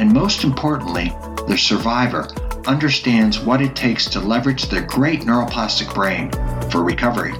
and most importantly, the survivor understands what it takes to leverage their great neuroplastic brain for recovery.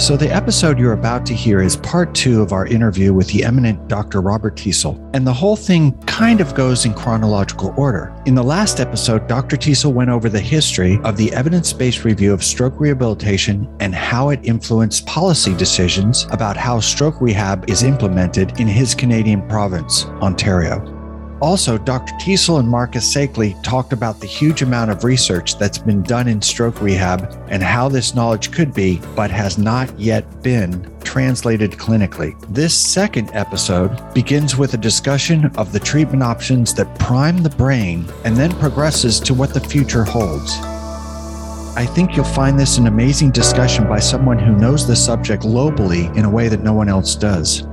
So, the episode you're about to hear is part two of our interview with the eminent Dr. Robert Teasell. And the whole thing kind of goes in chronological order. In the last episode, Dr. Teasell went over the history of the evidence based review of stroke rehabilitation and how it influenced policy decisions about how stroke rehab is implemented in his Canadian province, Ontario. Also, Dr. Teasell and Marcus Saikaley talked about the huge amount of research that's been done in stroke rehab and how this knowledge could be, but has not yet been translated clinically. This second episode begins with a discussion of the treatment options that prime the brain and then progresses to what the future holds. I think you'll find this an amazing discussion by someone who knows the subject globally in a way that no one else does.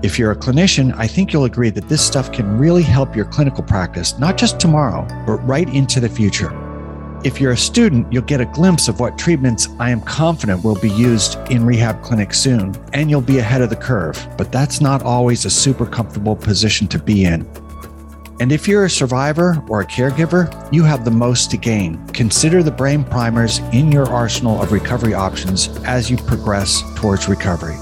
If you're a clinician, I think you'll agree that this stuff can really help your clinical practice, not just tomorrow, but right into the future. If you're a student, you'll get a glimpse of what treatments I am confident will be used in rehab clinics soon, and you'll be ahead of the curve. But that's not always a super comfortable position to be in. And if you're a survivor or a caregiver, you have the most to gain. Consider the brain primers in your arsenal of recovery options as you progress towards recovery.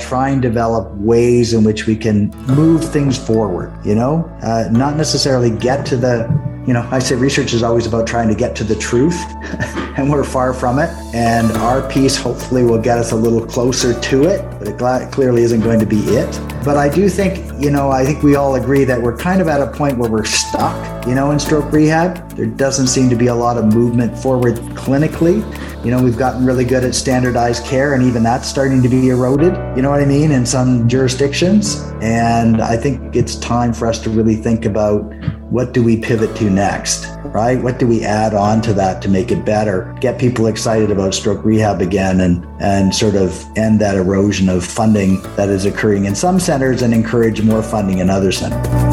Try and develop ways in which we can move things forward, you know, uh, not necessarily get to the, you know, I say research is always about trying to get to the truth, and we're far from it. And our piece hopefully will get us a little closer to it, but it clearly isn't going to be it. But I do think, you know, I think we all agree that we're kind of at a point where we're stuck, you know, in stroke rehab. There doesn't seem to be a lot of movement forward clinically. You know, we've gotten really good at standardized care, and even that's starting to be eroded, you know what I mean, in some jurisdictions. And I think it's time for us to really think about what do we pivot to next, right? What do we add on to that to make it better, get people excited about stroke rehab again, and, and sort of end that erosion of funding that is occurring in some centers and encourage more funding in other centers.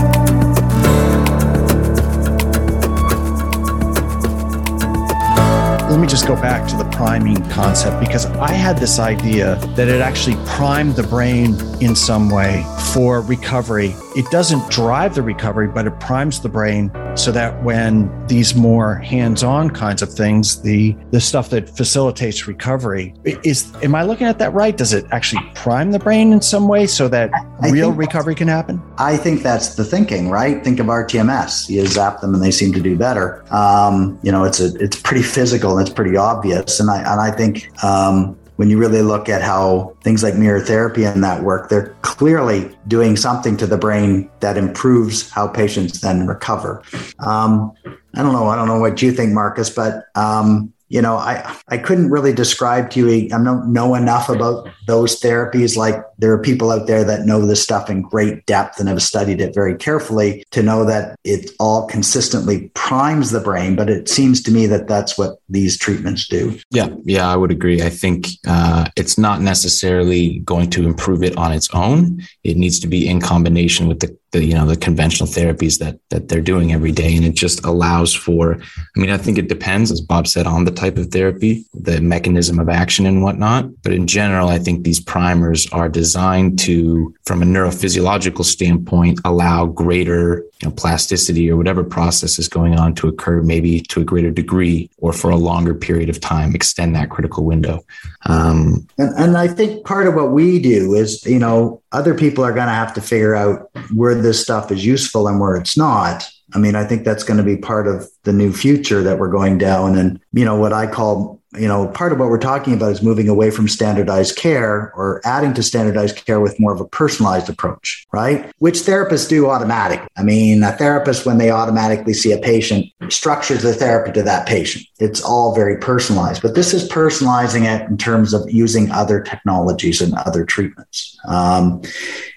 Go back to the priming concept because I had this idea that it actually primed the brain in some way for recovery. It doesn't drive the recovery, but it primes the brain so that when these more hands-on kinds of things, the the stuff that facilitates recovery, is am I looking at that right? Does it actually prime the brain in some way so that I real recovery can happen? I think that's the thinking, right? Think of RTMS. You zap them and they seem to do better. Um, you know, it's a it's pretty physical and it's pretty obvious, and I and I think um, when you really look at how things like mirror therapy and that work, they're clearly doing something to the brain that improves how patients then recover. Um, I don't know. I don't know what you think, Marcus, but um, you know, I, I couldn't really describe to you, I don't know enough about those therapies. Like there are people out there that know this stuff in great depth and have studied it very carefully to know that it all consistently primes the brain. But it seems to me that that's what these treatments do. Yeah, yeah, I would agree. I think uh, it's not necessarily going to improve it on its own. It needs to be in combination with the the you know the conventional therapies that that they're doing every day. And it just allows for i mean i think it depends as bob said on the type of therapy the mechanism of action and whatnot. But in general i think these primers are designed to from a neurophysiological standpoint allow greater know, plasticity or whatever process is going on to occur maybe to a greater degree or for a longer period of time extend that critical window um, and, and i think part of what we do is you know other people are going to have to figure out where this stuff is useful and where it's not I mean, I think that's going to be part of the new future that we're going down. And, you know, what I call you know, part of what we're talking about is moving away from standardized care or adding to standardized care with more of a personalized approach, right? Which therapists do automatically. I mean, a therapist, when they automatically see a patient, structures the therapy to that patient. It's all very personalized, but this is personalizing it in terms of using other technologies and other treatments. Um,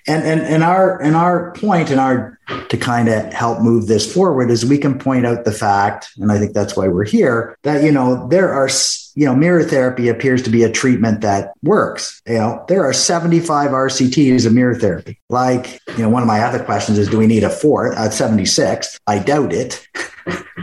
and, and, and our, and our point and our, to kind of help move this forward is we can point out the fact, and I think that's why we're here, that, you know, there are you know, mirror therapy appears to be a treatment that works. You know, there are 75 RCTs of mirror therapy. Like, you know, one of my other questions is, do we need a fourth at 76? I doubt it.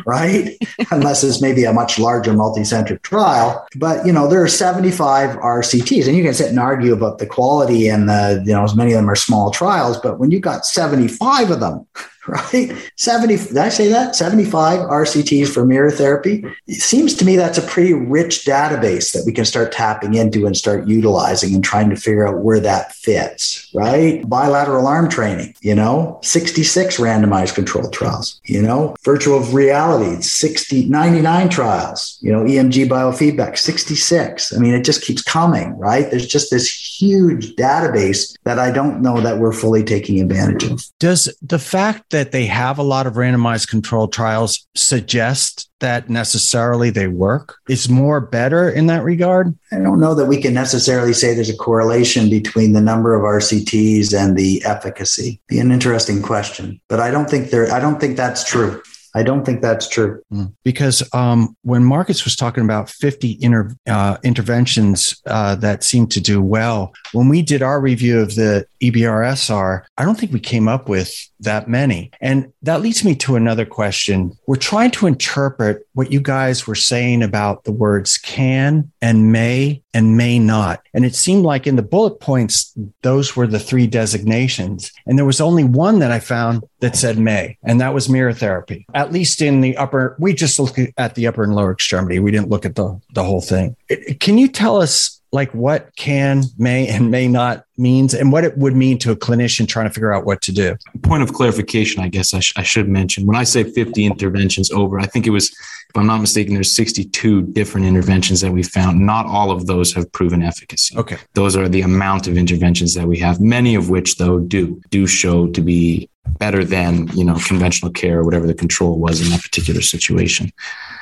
right? Unless it's maybe a much larger multi-centric trial. But you know, there are 75 RCTs, and you can sit and argue about the quality and the, you know, as many of them are small trials, but when you've got 75 of them, right? 70, did I say that? 75 RCTs for mirror therapy. It seems to me that's a pretty rich database that we can start tapping into and start utilizing and trying to figure out where that fits, right? Bilateral arm training, you know, 66 randomized controlled trials, you know, virtual reality, 60, 99 trials, you know, EMG biofeedback, 66. I mean, it just keeps coming, right? There's just this huge database that I don't know that we're fully taking advantage of. Does the fact that that they have a lot of randomized controlled trials suggest that necessarily they work? Is more better in that regard? I don't know that we can necessarily say there's a correlation between the number of RCTs and the efficacy. Be an interesting question, but I don't think there. I don't think that's true. I don't think that's true. Hmm. Because um, when Marcus was talking about 50 inter, uh, interventions uh, that seem to do well, when we did our review of the EBRSR, I don't think we came up with that many. And that leads me to another question. We're trying to interpret what you guys were saying about the words can and may and may not. And it seemed like in the bullet points, those were the three designations. And there was only one that I found that said may, and that was mirror therapy. At least in the upper, we just looked at the upper and lower extremity. We didn't look at the, the whole thing. Can you tell us like what can, may, and may not means and what it would mean to a clinician trying to figure out what to do. Point of clarification, I guess I, sh- I should mention when I say 50 interventions over, I think it was, if I'm not mistaken, there's 62 different interventions that we found. Not all of those have proven efficacy. Okay. Those are the amount of interventions that we have, many of which, though, do do show to be better than you know conventional care or whatever the control was in that particular situation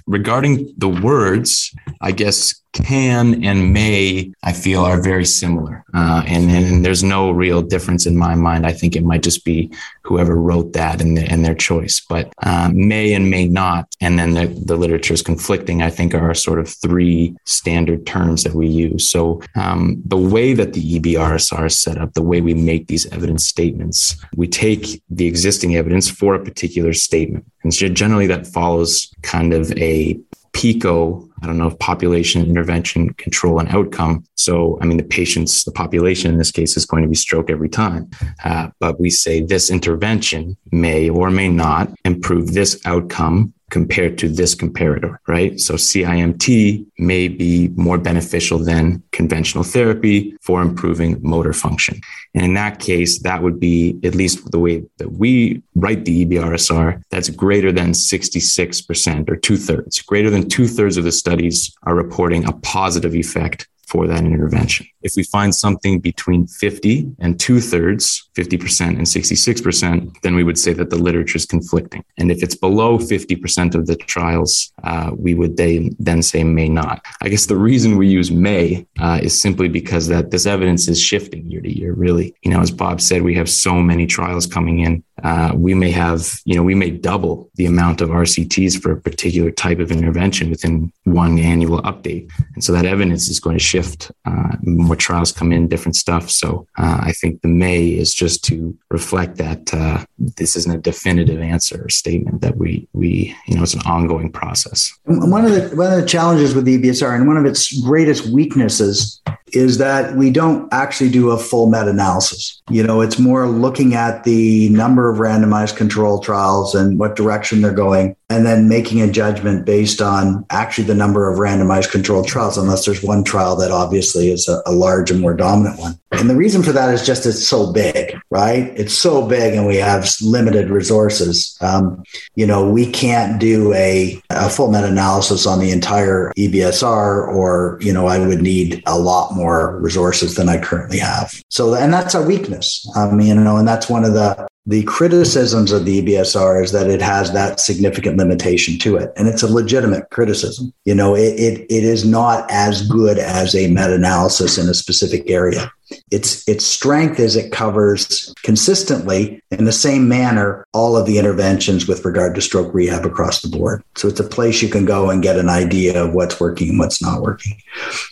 regarding the words i guess can and may, I feel, are very similar. Uh, and, and there's no real difference in my mind. I think it might just be whoever wrote that and, the, and their choice. But uh, may and may not, and then the, the literature is conflicting, I think are sort of three standard terms that we use. So um, the way that the EBRSR is set up, the way we make these evidence statements, we take the existing evidence for a particular statement. And generally that follows kind of a PICO, I don't know, if population intervention control and outcome. So, I mean, the patients, the population in this case is going to be stroke every time. Uh, but we say this intervention may or may not improve this outcome compared to this comparator, right? So CIMT may be more beneficial than conventional therapy for improving motor function. And in that case, that would be, at least the way that we write the EBRSR, that's greater than 66% or two thirds. Greater than two thirds of the studies are reporting a positive effect for that intervention. If we find something between 50 and two thirds, 50% and 66%, then we would say that the literature is conflicting. And if it's below 50% of the trials, uh, we would they, then say may not. I guess the reason we use may uh, is simply because that this evidence is shifting year to year, really. You know, as Bob said, we have so many trials coming in. Uh, we may have, you know, we may double the amount of RCTs for a particular type of intervention within one annual update. And so that evidence is going to shift. Uh, more trials come in, different stuff. So uh, I think the may is just to reflect that uh, this isn't a definitive answer or statement that we we you know it's an ongoing process. One of the one of the challenges with the EBSR and one of its greatest weaknesses is that we don't actually do a full meta analysis. You know, it's more looking at the number of randomized control trials and what direction they're going, and then making a judgment based on actually the number of randomized control trials, unless there's one trial that obviously is a, a large and more dominant one. And the reason for that is just it's so big, right? It's so big and we have limited resources. Um, you know, we can't do a, a full meta analysis on the entire EBSR, or, you know, I would need a lot more resources than I currently have. So, and that's a weakness. I mean, you know, and that's one of the the criticisms of the EBSR is that it has that significant limitation to it. And it's a legitimate criticism. You know, it, it, it is not as good as a meta-analysis in a specific area. Its, its strength is it covers consistently in the same manner all of the interventions with regard to stroke rehab across the board. So it's a place you can go and get an idea of what's working and what's not working.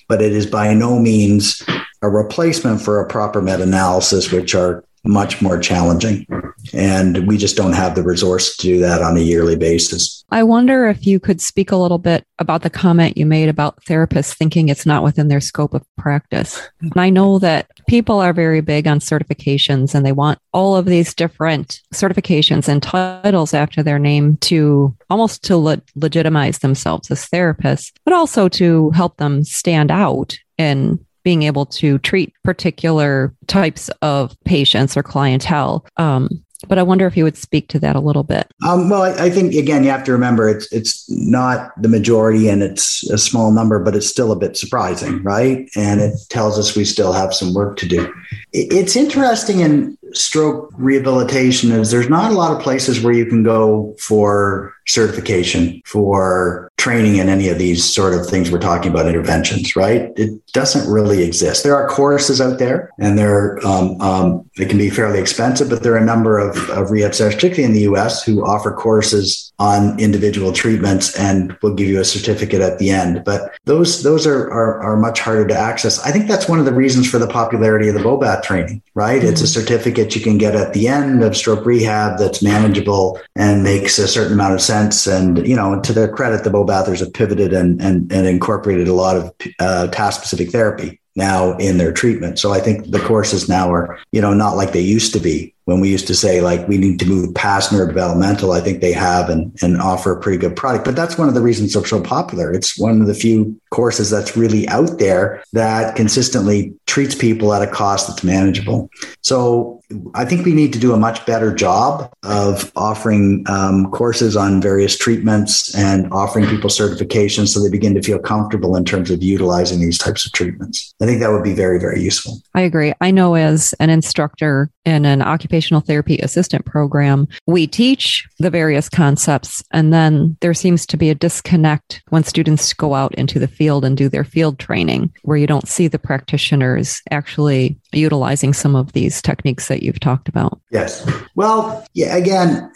But it is by no means a replacement for a proper meta-analysis, which are much more challenging. And we just don't have the resource to do that on a yearly basis. I wonder if you could speak a little bit about the comment you made about therapists thinking it's not within their scope of practice. And I know that people are very big on certifications and they want all of these different certifications and titles after their name to almost to le- legitimize themselves as therapists, but also to help them stand out in being able to treat particular types of patients or clientele. Um, but I wonder if you would speak to that a little bit. Um, well, I, I, think again, you have to remember it's it's not the majority and it's a small number, but it's still a bit surprising, right? And it tells us we still have some work to do. It, it's interesting in stroke rehabilitation is there's not a lot of places where you can go for certification for training in any of these sort of things we're talking about interventions right? It doesn't really exist. There are courses out there and they're um, um, they can be fairly expensive but there are a number of, of rehab centers particularly in the us who offer courses on individual treatments and we'll give you a certificate at the end but those those are, are, are much harder to access i think that's one of the reasons for the popularity of the Bobath training right mm-hmm. it's a certificate you can get at the end of stroke rehab that's manageable and makes a certain amount of sense sense. And, you know, to their credit, the Bobathers have pivoted and, and, and incorporated a lot of uh, task specific therapy now in their treatment. So I think the courses now are, you know, not like they used to be when we used to say like we need to move past neurodevelopmental. I think they have and, and offer a pretty good product. But that's one of the reasons they're so popular. It's one of the few courses that's really out there that consistently treats people at a cost that's manageable. So I think we need to do a much better job of offering um, courses on various treatments and offering people certifications so they begin to feel comfortable in terms of utilizing these types of treatments. I think that would be very, very useful. I agree. I know as an instructor in an occupational therapy assistant program, we teach the various concepts, and then there seems to be a disconnect when students go out into the field and do their field training, where you don't see the practitioners actually utilizing some of these techniques that you've talked about. Yes. Well, yeah, again,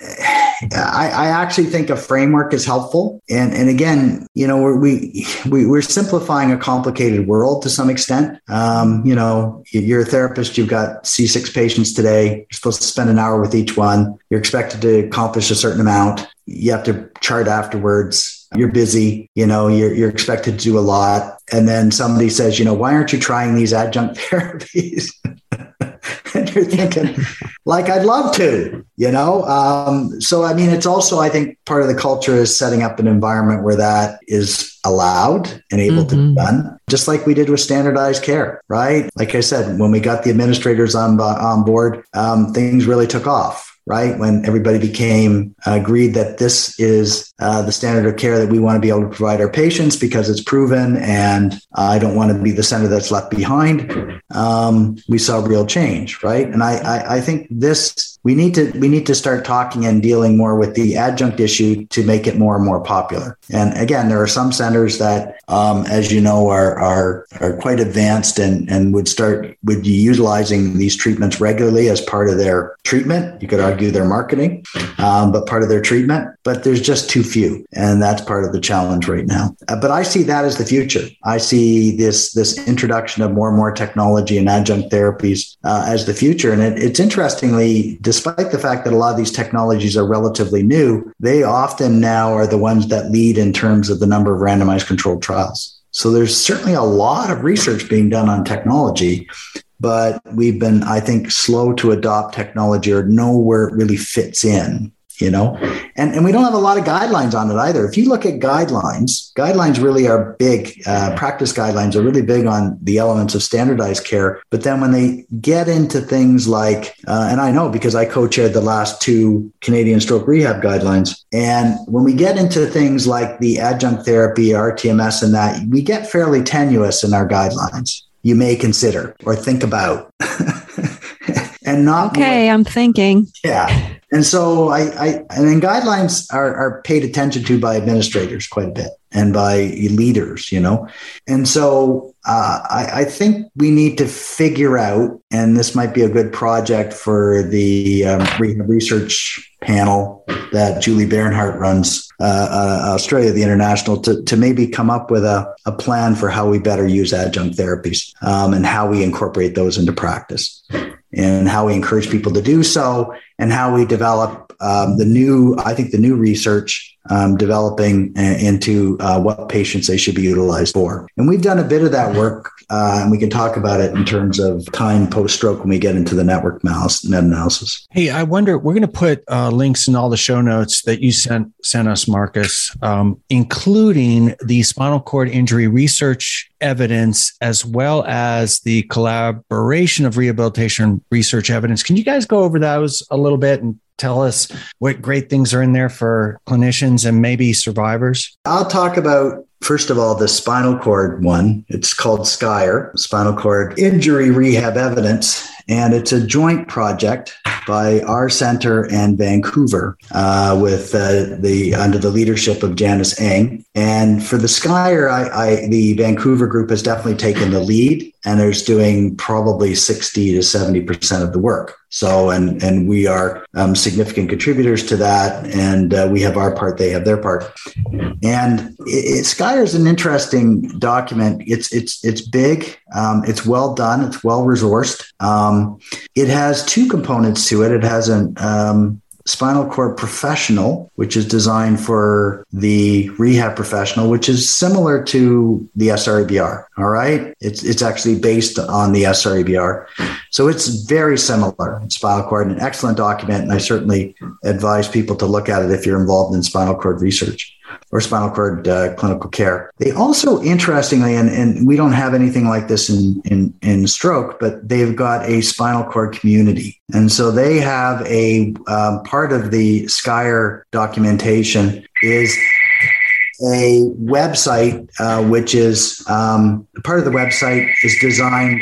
I, I, actually think a framework is helpful. And, and again, you know, we're, we, we, we're simplifying a complicated world to some extent. Um, you know, you're a therapist, you've got C6 patients today, supposed to spend an hour with each one. You're expected to accomplish a certain amount. You have to chart afterwards you're busy, you know, you're, you're expected to do a lot. And then somebody says, you know, why aren't you trying these adjunct therapies? and you're thinking, like, I'd love to, you know? Um, so, I mean, it's also, I think, part of the culture is setting up an environment where that is allowed and able mm-hmm. to be mm-hmm. done, just like we did with standardized care, right? Like I said, when we got the administrators on, on board, um, things really took off right? When everybody became uh, agreed that this is uh, the standard of care that we want to be able to provide our patients because it's proven and I don't want to be the center that's left behind. Um, we saw real change, right? And I, I, I think this we need to we need to start talking and dealing more with the adjunct issue to make it more and more popular. And again, there are some centers that, um, as you know, are are are quite advanced and and would start would be utilizing these treatments regularly as part of their treatment. You could argue their marketing, um, but part of their treatment. But there's just too few, and that's part of the challenge right now. Uh, but I see that as the future. I see this this introduction of more and more technology and adjunct therapies uh, as the future. And it, it's interestingly despite the fact that a lot of these technologies are relatively new, they often now are the ones that lead in terms of the number of randomized controlled trials. So there's certainly a lot of research being done on technology, but we've been, I think, slow to adopt technology or know where it really fits in you know? And and we don't have a lot of guidelines on it either. If you look at guidelines guidelines really are big uh, practice guidelines are really big on the elements of standardized care. But then when they get into things like uh, and i know because i co-chaired the last two canadian stroke rehab guidelines. And when we get into things like the adjunct therapy rtms and that we get fairly tenuous in our guidelines. You may consider or think about. And not okay i'm thinking. Yeah and so I, I and then guidelines are, are paid attention to by administrators quite a bit and by leaders, you know. And so uh, I, I, think we need to figure out, and this might be a good project for the um, research panel that Julie Bernhardt runs, uh, uh, Australia, the International, to, to maybe come up with a, a plan for how we better use adjunct therapies um, and how we incorporate those into practice and how we encourage people to do so and how we develop um, the new, I think the new research um, developing uh, into uh, what patients they should be utilized for. And we've done a bit of that work, uh, and we can talk about it in terms of time post stroke when we get into the network meta analysis. Hey, I wonder we're going to put uh, links in all the show notes that you sent sent us, Marcus, um, including the spinal cord injury research evidence as well as the collaboration of rehabilitation research evidence. Can you guys go over those a little bit and tell us what great things are in there for clinicians and maybe survivors? I'll talk about First of all, the spinal cord one, it's called SCIRE, Spinal Cord Injury Rehab Evidence. And it's a joint project by our center and Vancouver uh, with uh, the under the leadership of Janice Eng. And for the SCIRE, I, I, the Vancouver group has definitely taken the lead and is doing probably 60 to 70% of the work. So, and, and we are um, significant contributors to that. And uh, we have our part, they have their part. And it, it, is an interesting document. It's, it's, it's big. Um, it's well done. It's well resourced. Um, it has two components to it. It has an, um, Spinal Cord Professional, which is designed for the rehab professional, which is similar to the SREBR. All right. It's, it's actually based on the SREBR. So it's very similar. Spinal cord, an excellent document. And I certainly advise people to look at it if you're involved in spinal cord research or spinal cord uh, clinical care. They also, interestingly, and, and we don't have anything like this in, in, in stroke, but they've got a spinal cord community. And so they have a um, part of the SCIRE documentation is a website, uh, which is um, part of the website is designed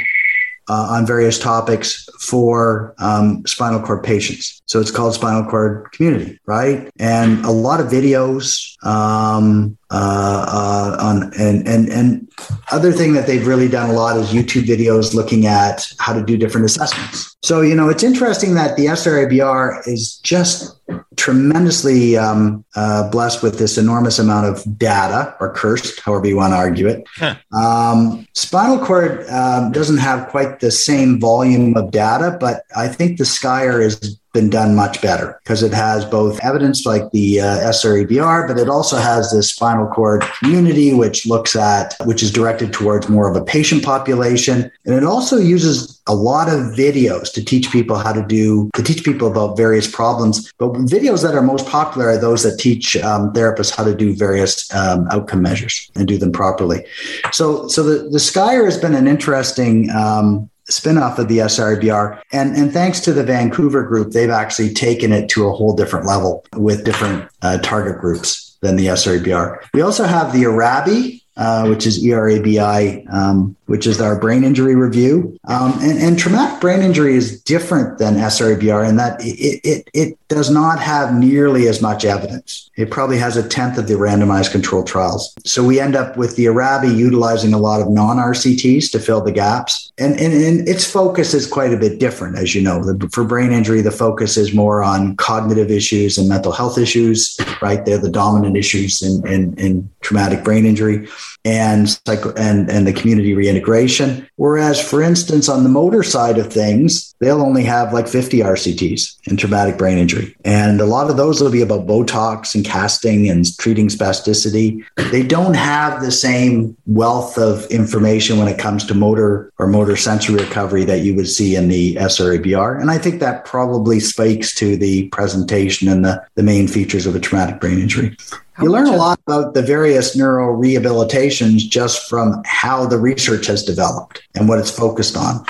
uh, on various topics for um, spinal cord patients. So it's called Spinal Cord Community, right? And a lot of videos um, uh, uh, on and and and other thing that they've really done a lot is YouTube videos looking at how to do different assessments. So you know it's interesting that the SREBR is just tremendously um, uh, blessed with this enormous amount of data, or cursed, however you want to argue it. Huh. Um, spinal cord um, doesn't have quite the same volume of data, but I think the SCIRE is been done much better because it has both evidence like the uh, SREBR, but it also has this spinal cord community, which looks at, which is directed towards more of a patient population. And it also uses a lot of videos to teach people how to do, to teach people about various problems. But videos that are most popular are those that teach um, therapists how to do various um, outcome measures and do them properly. So, so the, the SCIRE has been an interesting um, spinoff of the SRBR. And, and thanks to the Vancouver group, they've actually taken it to a whole different level with different uh, target groups than the SRBR. We also have the Arabi, uh, which is ERABI, um, which is our brain injury review. Um, and, and, traumatic brain injury is different than SRBR in that it, it, it does not have nearly as much evidence. It probably has a tenth of the randomized controlled trials. So we end up with the Arabi utilizing a lot of non RCTs to fill the gaps. And, and, and, its focus is quite a bit different, as you know. For brain injury, the focus is more on cognitive issues and mental health issues, right? They're the dominant issues in, in, in traumatic brain injury and psycho and, and the community reintegration. Whereas, for instance, on the motor side of things, they'll only have like 50 RCTs in traumatic brain injury. And a lot of those will be about Botox and casting and treating spasticity. They don't have the same wealth of information when it comes to motor or motor sensory recovery that you would see in the SREBR. And I think that probably speaks to the presentation and the, the main features of a traumatic brain injury. How you learn a lot about the various neuro rehabilitations just from how the research has developed and what it's focused on.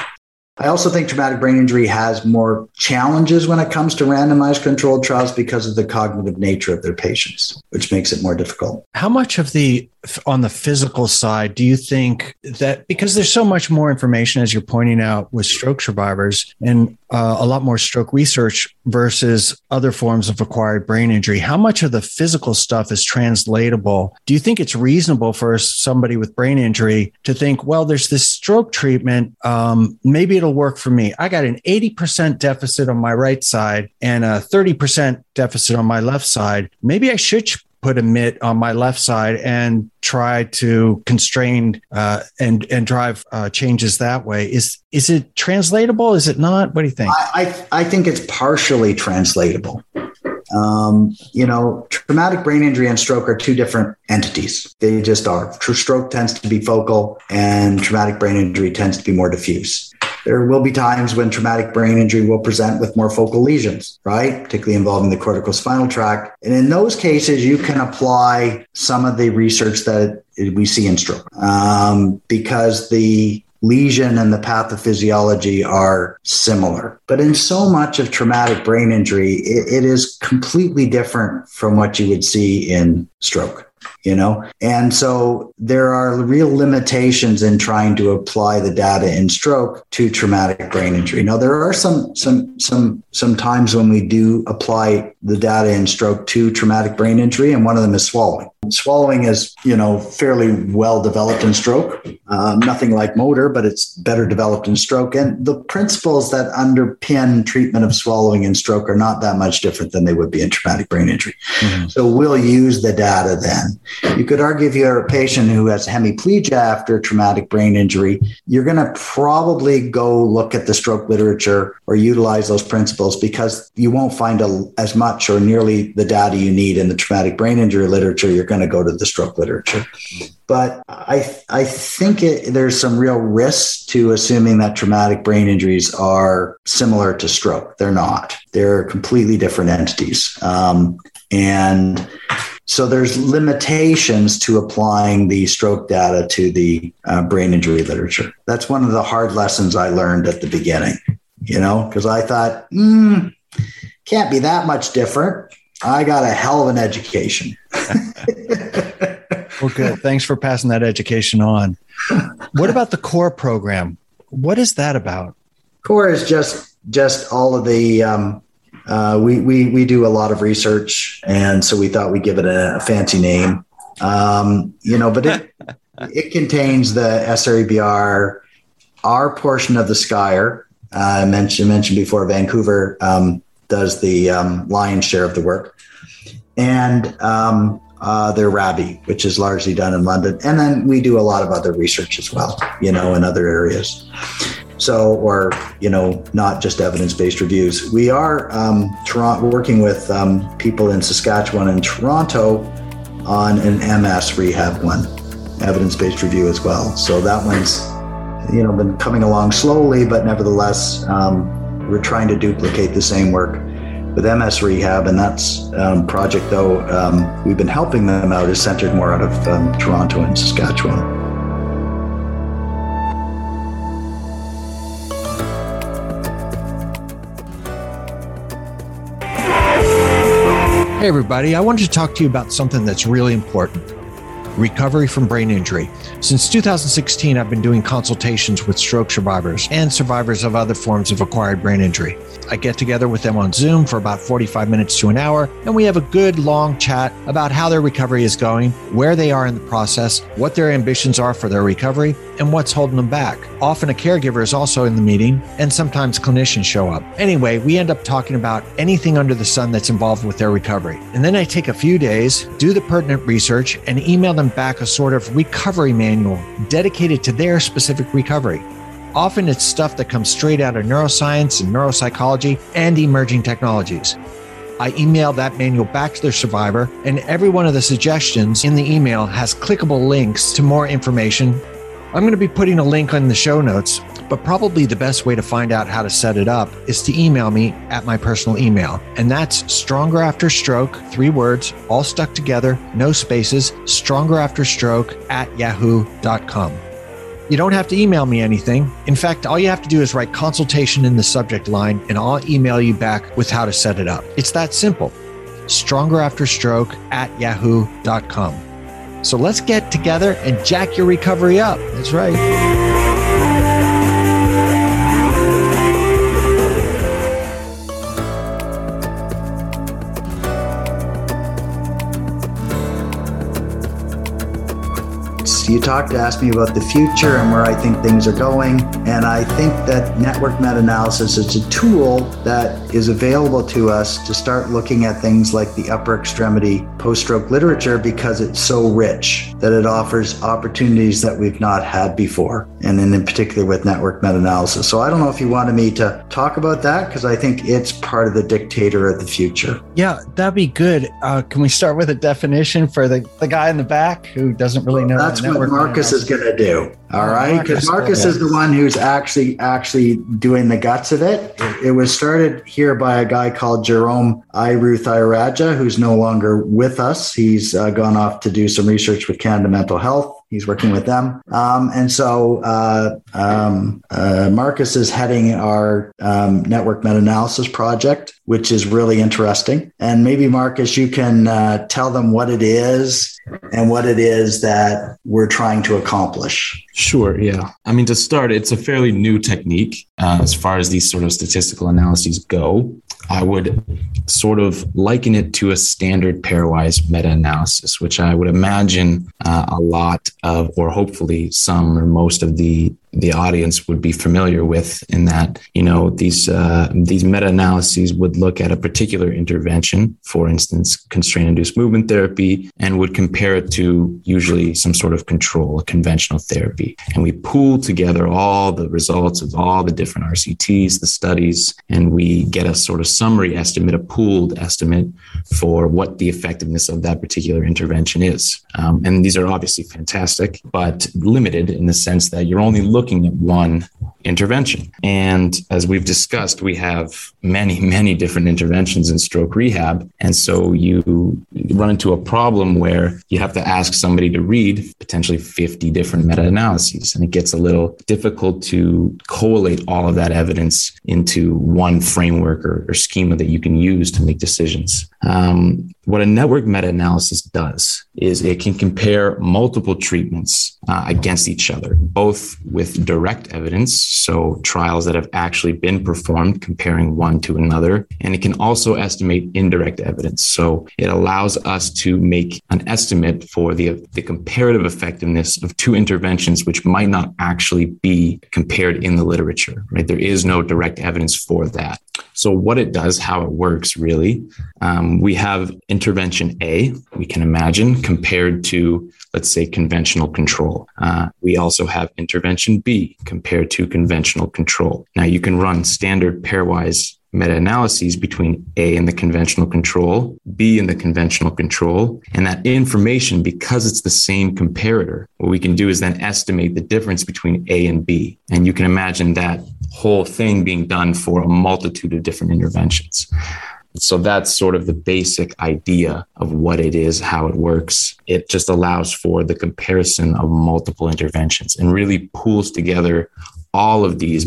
I also think traumatic brain injury has more challenges when it comes to randomized controlled trials because of the cognitive nature of their patients, which makes it more difficult. How much of the on the physical side do you think that because there's so much more information as you're pointing out with stroke survivors and uh, a lot more stroke research versus other forms of acquired brain injury how much of the physical stuff is translatable? Do you think it's reasonable for somebody with brain injury to think well there's this stroke treatment um, maybe it'll work for me. I got an 80% deficit on my right side and a 30% deficit on my left side. Maybe i should put a mitt on my left side and try to constrain uh, and and drive uh, changes that way. Is is it translatable? Is it not? What do you think? I I, I think it's partially translatable. Um, you know, traumatic brain injury and stroke are two different entities. They just are. Stroke tends to be focal, and traumatic brain injury tends to be more diffuse. There will be times when traumatic brain injury will present with more focal lesions, right? Particularly involving the cortical spinal tract. And in those cases, you can apply some of the research that we see in stroke um, because the lesion and the pathophysiology are similar. But in so much of traumatic brain injury, it, it is completely different from what you would see in stroke you know? And so there are real limitations in trying to apply the data in stroke to traumatic brain injury. Now there are some some some some times when we do apply the data in stroke to traumatic brain injury and one of them is swallowing. Swallowing is you know fairly well developed in stroke. Um, nothing like motor but it's better developed in stroke. And the principles that underpin treatment of swallowing in stroke are not that much different than they would be in traumatic brain injury. Mm-hmm. so we'll use the data then you could argue if you're a patient who has hemiplegia after traumatic brain injury, you're going to probably go look at the stroke literature or utilize those principles because you won't find a, as much or nearly the data you need in the traumatic brain injury literature. You're going to go to the stroke literature. But I, I think it, there's some real risks to assuming that traumatic brain injuries are similar to stroke. They're not. They're completely different entities. Um, and so there's limitations to applying the stroke data to the uh, brain injury literature. That's one of the hard lessons I learned at the beginning, you know, because I thought, hmm, can't be that much different. I got a hell of an education. well, good. Thanks for passing that education on. What about the core program? What is that about? Core is just just all of the um, uh, we, we, we do a lot of research, and so we thought we'd give it a, a fancy name. Um, you know, but it, it contains the SREBR, our portion of the SCIRE. Uh, I mentioned, mentioned before, Vancouver um, does the um, lion's share of the work. And um, uh, their RABI, which is largely done in London. And then we do a lot of other research as well, you know, in other areas. So, or, you know, not just evidence based reviews. We are um, working with um, people in Saskatchewan and Toronto on an MS rehab one, evidence based review as well. So that one's, you know, been coming along slowly, but nevertheless, um, we're trying to duplicate the same work with MS Rehab, and that's um, project though um, we've been helping them out is centered more out of um, Toronto and Saskatchewan. Hey, everybody. I wanted to talk to you about something that's really important recovery from brain injury. Since 2016, I've been doing consultations with stroke survivors and survivors of other forms of acquired brain injury. I get together with them on Zoom for about 45 minutes to an hour, and we have a good long chat about how their recovery is going, where they are in the process, what their ambitions are for their recovery, and what's holding them back. Often a caregiver is also in the meeting, and sometimes clinicians show up. Anyway, we end up talking about anything under the sun that's involved with their recovery. And then I take a few days, do the pertinent research, and email them back a sort of recovery manual dedicated to their specific recovery. Often it's stuff that comes straight out of neuroscience and neuropsychology and emerging technologies. I email that manual back to the survivor, and every one of the suggestions in the email has clickable links to more information. I'm going to be putting a link on the show notes, but probably the best way to find out how to set it up is to email me at my personal email. And that's stronger after stroke, three words, all stuck together, no spaces, stronger after stroke at yahoo.com. You don't have to email me anything. In fact, all you have to do is write consultation in the subject line, and I'll email you back with how to set it up. It's that simple. Stronger After Stroke at yahoo.com. So let's get together and jack your recovery up. That's right. You talked to ask me about the future and where I think things are going. And I think that network meta analysis is a tool that is available to us to start looking at things like the upper extremity post stroke literature because it's so rich that it offers opportunities that we've not had before. And then, in particular, with network meta analysis. So I don't know if you wanted me to talk about that because I think it's part of the dictator of the future. Yeah, that'd be good. Uh, can we start with a definition for the, the guy in the back who doesn't really know? Well, that's what Marcus is going to do. All right, because Marcus, Marcus is the one who's actually actually doing the guts of it. it. It was started here by a guy called Jerome Iruthayarajah, who's no longer with us. He's uh, gone off to do some research with Canada Mental Health. He's working with them. Um, and so uh, um, uh, Marcus is heading our um, network meta analysis project, which is really interesting. And maybe, Marcus, you can uh, tell them what it is and what it is that we're trying to accomplish. Sure. Yeah. I mean, to start, it's a fairly new technique uh, as far as these sort of statistical analyses go. I would sort of liken it to a standard pairwise meta analysis, which I would imagine uh, a lot of, or hopefully some or most of the the audience would be familiar with in that you know these uh, these meta-analyses would look at a particular intervention for instance constraint induced movement therapy and would compare it to usually some sort of control conventional therapy. And we pool together all the results of all the different rcts the studies and we get a sort of summary estimate a pooled estimate for what the effectiveness of that particular intervention is. Um, and these are obviously fantastic but limited in the sense that you're only looking looking at one intervention. And as we've discussed, we have many, many different interventions in stroke rehab. And so you run into a problem where you have to ask somebody to read potentially 50 different meta analyses. And it gets a little difficult to collate all of that evidence into one framework or, or schema that you can use to make decisions. Um, what a network meta analysis does is it can compare multiple treatments uh, against each other, both with direct evidence, so trials that have actually been performed comparing one to another, and it can also estimate indirect evidence. So it allows us to make an estimate for the, the comparative effectiveness of two interventions, which might not actually be compared in the literature, right? There is no direct evidence for that. So, what it does, how it works really, um, we have intervention A, we can imagine, compared to, let's say, conventional control. Uh, we also have intervention B compared to conventional control. Now, you can run standard pairwise meta analyses between A and the conventional control, B and the conventional control. And that information, because it's the same comparator, what we can do is then estimate the difference between A and B. And you can imagine that whole thing being done for a multitude of different interventions. So that's sort of the basic idea of what it is, how it works. It just allows for the comparison of multiple interventions and really pulls together all of these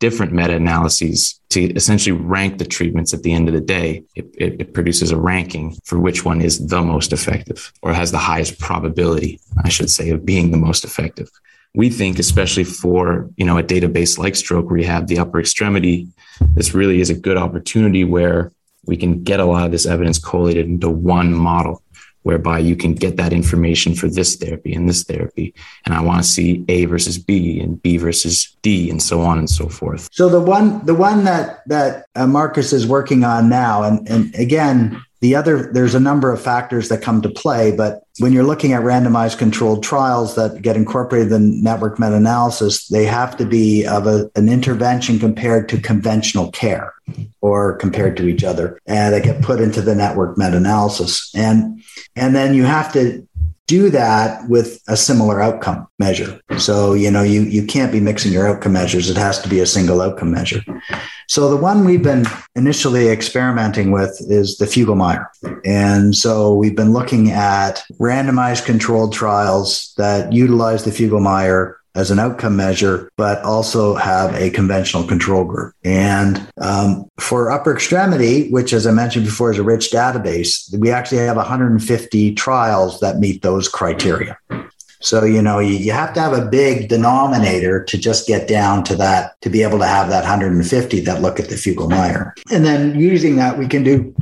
different meta-analyses to essentially rank the treatments at the end of the day it, it, it, produces a ranking for which one is the most effective or has the highest probability i should say of being the most effective we think especially for you know a database like stroke rehab the upper extremity this really is a good opportunity where we can get a lot of this evidence collated into one model whereby you can get that information for this therapy and this therapy. And I want to see A versus B and B versus D and so on and so forth. So the one the one that that uh, Marcus is working on now, and and again, the other, there's a number of factors that come to play, but when you're looking at randomized controlled trials that get incorporated in network meta analysis, they have to be of a, an intervention compared to conventional care or compared to each other, and they get put into the network meta analysis. And, and then you have to do that with a similar outcome measure. So, you know, you, you can't be mixing your outcome measures. It has to be a single outcome measure. So the one we've been initially experimenting with is the Fugl-Meyer. And so we've been looking at randomized controlled trials that utilize the Fugl-Meyer as an outcome measure, but also have a conventional control group. And um, for upper extremity, which, as I mentioned before, is a rich database, we actually have 150 trials that meet those criteria. So, you know, you, you have to have a big denominator to just get down to that, to be able to have that 150 that look at the Fugl-Meyer. And then using that, we can do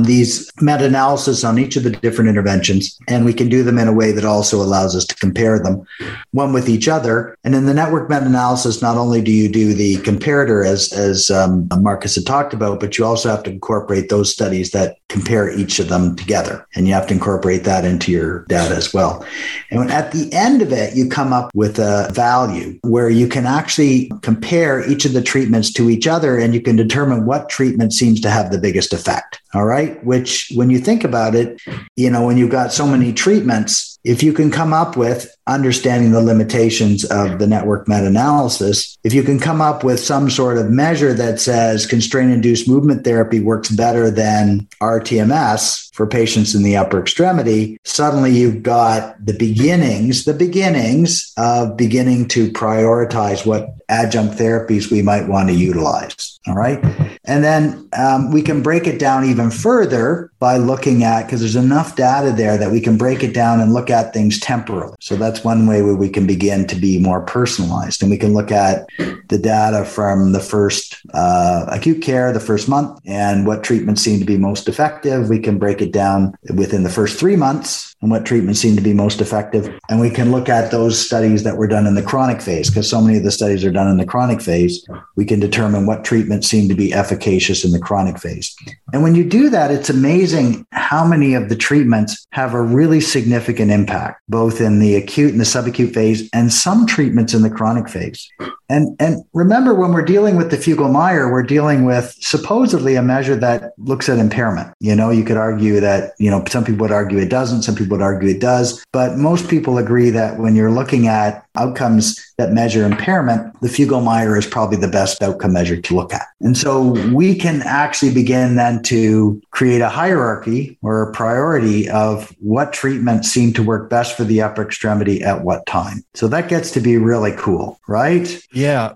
these meta analysis on each of the different interventions, and we can do them in a way that also allows us to compare them one with each other. And in the network meta analysis, not only do you do the comparator, as, as um, Marcus had talked about, but you also have to incorporate those studies that compare each of them together. And you have to incorporate that into your data as well. And at the end of it, you come up with a value where you can actually compare each of the treatments to each other and you can determine what treatment seems to have the biggest effect. All right. Which, when you think about it, you know, when you've got so many treatments, if you can come up with understanding the limitations of the network meta analysis, if you can come up with some sort of measure that says constraint induced movement therapy works better than RTMS for patients in the upper extremity, suddenly you've got the beginnings, the beginnings of beginning to prioritize what adjunct therapies we might want to utilize. All right. And then um, we can break it down even further by looking at, because there's enough data there that we can break it down and look at things temporally. So that's one way where we can begin to be more personalized. And we can look at the data from the first uh, acute care, the first month, and what treatments seem to be most effective. We can break it down within the first three months and what treatments seem to be most effective. And we can look at those studies that were done in the chronic phase, because so many of the studies are done in the chronic phase. We can determine what treatments seem to be efficacious in the chronic phase. And when you do that, it's amazing how many of the treatments have a really significant impact, both in the acute and the subacute phase, and some treatments in the chronic phase. And, and remember, when we're dealing with the Fugl-Meyer, we're dealing with supposedly a measure that looks at impairment. You know, you could argue that, you know, some people would argue it doesn't, some people would argue it does, but most people agree that when you're looking at outcomes that measure impairment, the Fugl-Meyer is probably the best outcome measure to look at. And so we can actually begin then to create a hierarchy or a priority of what treatments seem to work best for the upper extremity at what time. So that gets to be really cool, right?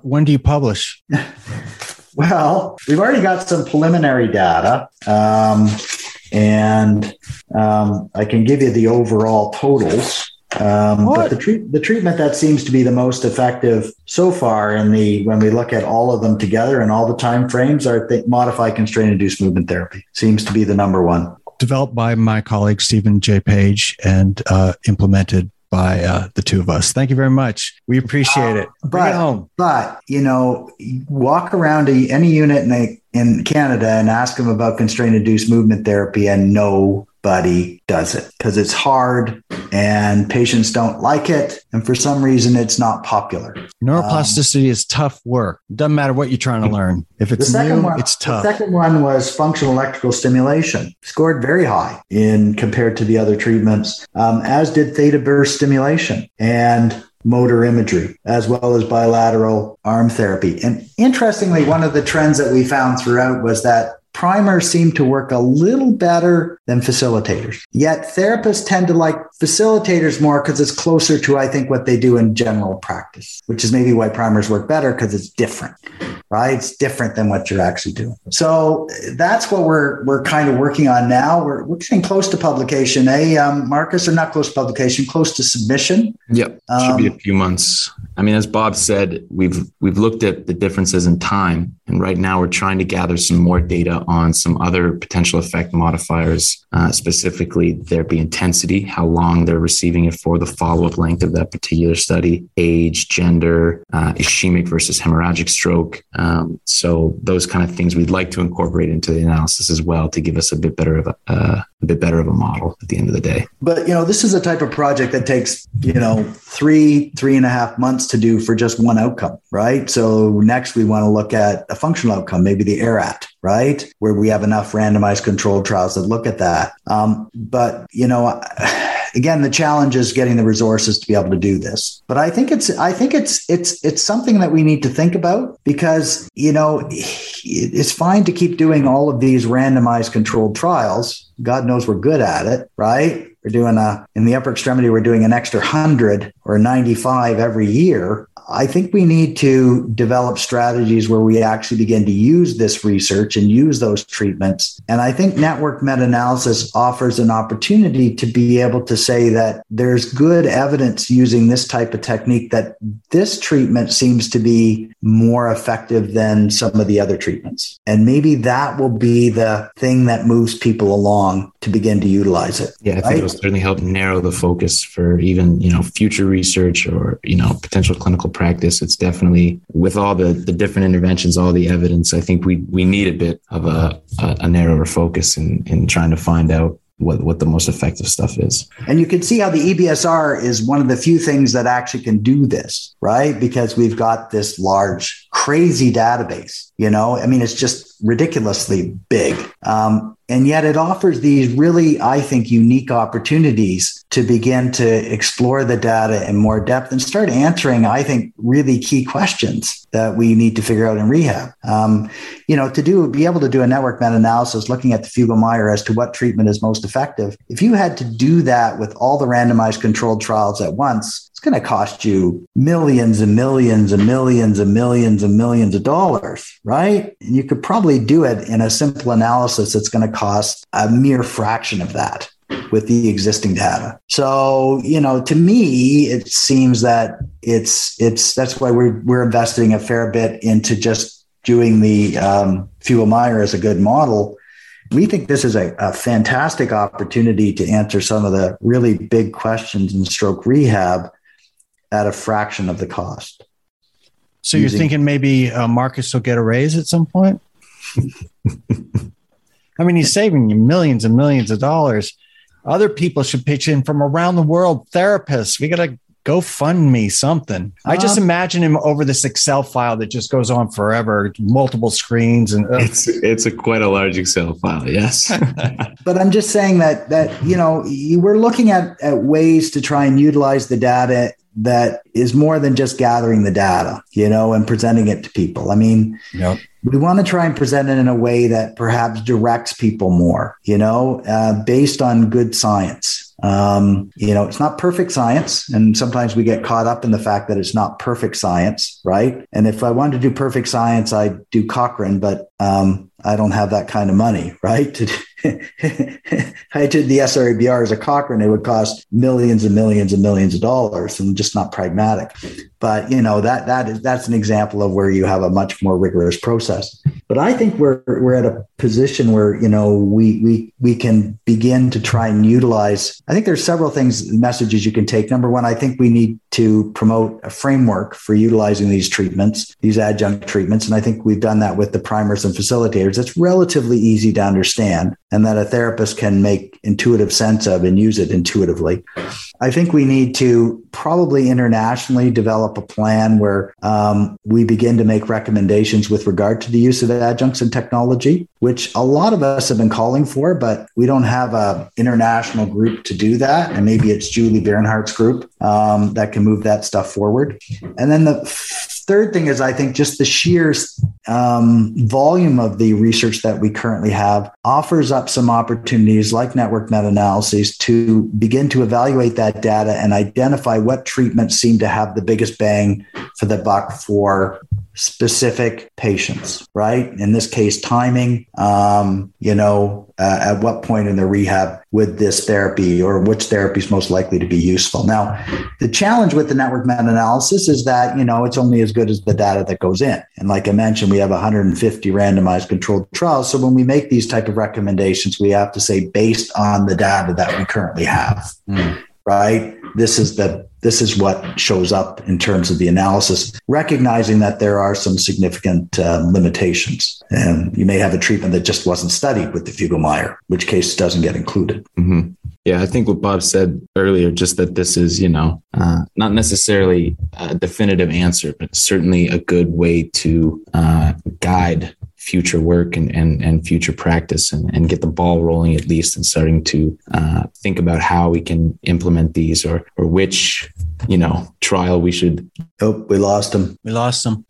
When do you publish? well, we've already got some preliminary data. Um, and um, I can give you the overall totals. Um, but the, treat, the treatment that seems to be the most effective so far in the when we look at all of them together and all the time frames are th- modified constraint induced movement therapy seems to be the number one developed by my colleague Stephen J. Page and uh, implemented by uh, the two of us. Thank you very much. We appreciate it. Bring but, it home. But you know, walk around to any unit in, the, in Canada and ask them about constraint induced movement therapy, and no everybody does it because it's hard and patients don't like it. And for some reason, it's not popular. Neuroplasticity um, is tough work. Doesn't matter what you're trying to learn. If it's new, one, it's tough. The second one was functional electrical stimulation, scored very high in compared to the other treatments, um, as did theta burst stimulation. And motor imagery, as well as bilateral arm therapy. And interestingly, one of the trends that we found throughout was that primers seem to work a little better than facilitators. Yet therapists tend to like facilitators more because it's closer to, I think, what they do in general practice, which is maybe why primers work better because it's different, right? It's different than what you're actually doing. So that's what we're we're kind of working on now. We're we're getting close to publication, eh, um, Marcus, or not close to publication, close to submission. Yep, should um, be a um, few months. I mean, as Bob said, we've we've looked at the differences in time, and right now we're trying to gather some more data on some other potential effect modifiers, uh, specifically therapy intensity, how long they're receiving it for, the follow up length of that particular study, age, gender, uh, ischemic versus hemorrhagic stroke. Um, so those kind of things we'd like to incorporate into the analysis as well to give us a bit better of a, uh, a bit better of a model at the end of the day. But you know, this is a type of project that takes you know three three and a half months to do for just one outcome, right? So next we want to look at a functional outcome, maybe the ARAT, right, where we have enough randomized controlled trials that look at that. Um, but you know again, the challenge is getting the resources to be able to do this. But I think it's I think it's it's it's something that we need to think about because you know it's fine to keep doing all of these randomized controlled trials. God knows we're good at it, right? We're doing a in the upper extremity, we're doing an extra hundred or 95 every year. I think we need to develop strategies where we actually begin to use this research and use those treatments. And I think network meta analysis offers an opportunity to be able to say that there's good evidence using this type of technique that this treatment seems to be more effective than some of the other treatments. And maybe that will be the thing that moves people along to begin to utilize it. Yeah, I think right? it'll certainly help narrow the focus for even, you know, future research or, you know, potential clinical practice. It's definitely with all the the different interventions, all the evidence. I think we we need a bit of a a, a narrower focus in in trying to find out what, what the most effective stuff is. And you can see how the EBRSR is one of the few things that actually can do this, right? Because we've got this large, crazy database. You know, I mean, it's just ridiculously big. Um, and yet it offers these really, I think, unique opportunities to begin to explore the data in more depth and start answering, I think, really key questions that we need to figure out in rehab. Um, you know, to do be able to do a network meta-analysis looking at the Fugl-Meyer as to what treatment is most effective. If you had to do that with all the randomized controlled trials at once, it's going to cost you millions and millions and millions and millions and millions of dollars, right? And you could probably do it in a simple analysis that's going to cost a mere fraction of that with the existing data. So, you know, to me, it seems that it's it's that's why we're we're investing a fair bit into just doing the um, Fugl-Meyer as a good model. We think this is a, a fantastic opportunity to answer some of the really big questions in stroke rehab at a fraction of the cost. So you're thinking maybe uh, Marcus will get a raise at some point? I mean, he's saving you millions and millions of dollars. Other people should pitch in from around the world. Therapists, we got to go fund me something. I just um, imagine him over this Excel file that just goes on forever, multiple screens, and uh. it's it's a quite a large Excel file. Yes, but I'm just saying that that you know we're looking at at ways to try and utilize the data that is more than just gathering the data, you know, and presenting it to people. I mean, yep. we want to try and present it in a way that perhaps directs people more, you know, uh, based on good science. Um, you know, it's not perfect science. And sometimes we get caught up in the fact that it's not perfect science, right? And if I wanted to do perfect science, I'd do Cochrane, but um, I don't have that kind of money, right? To I did the SREBR as a Cochrane, it would cost millions and millions and millions of dollars and just not pragmatic. But you know, that that is that's an example of where you have a much more rigorous process. But I think we're we're at a position where, you know, we we we can begin to try and utilize. I think there's several things, messages you can take. Number one, I think we need to promote a framework for utilizing these treatments, these adjunct treatments. And I think we've done that with the primers and facilitators. It's relatively easy to understand and that a therapist can make intuitive sense of and use it intuitively. I think we need to probably internationally develop a plan where um, we begin to make recommendations with regard to the use of adjuncts and technology, which a lot of us have been calling for, but we don't have an international group to do that. And maybe it's Julie Bernhardt's group um, that can move that stuff forward. And then the third thing is I think just the sheer um, volume of the research that we currently have offers up some opportunities like network meta analyses to begin to evaluate that data and identify what treatments seem to have the biggest bang for the buck for specific patients, right? In this case, timing, um, you know, uh, at what point in the rehab would this therapy or which therapy is most likely to be useful? Now, the challenge with the network meta analysis is that, you know, it's only as good as the data that goes in. And like I mentioned, we have 150 randomized controlled trials. So when we make these type of recommendations, we have to say based on the data that we currently have. Mm right? This is the this is what shows up in terms of the analysis, recognizing that there are some significant uh, limitations. And you may have a treatment that just wasn't studied with the Fugl-Meyer, which case doesn't get included. Mm-hmm. Yeah, I think what Bob said earlier, just that this is, you know, uh, not necessarily a definitive answer, but certainly a good way to uh, guide future work and, and, and future practice and, and get the ball rolling at least and starting to uh, think about how we can implement these or, or which, you know, trial we should. Oh, we lost them We lost them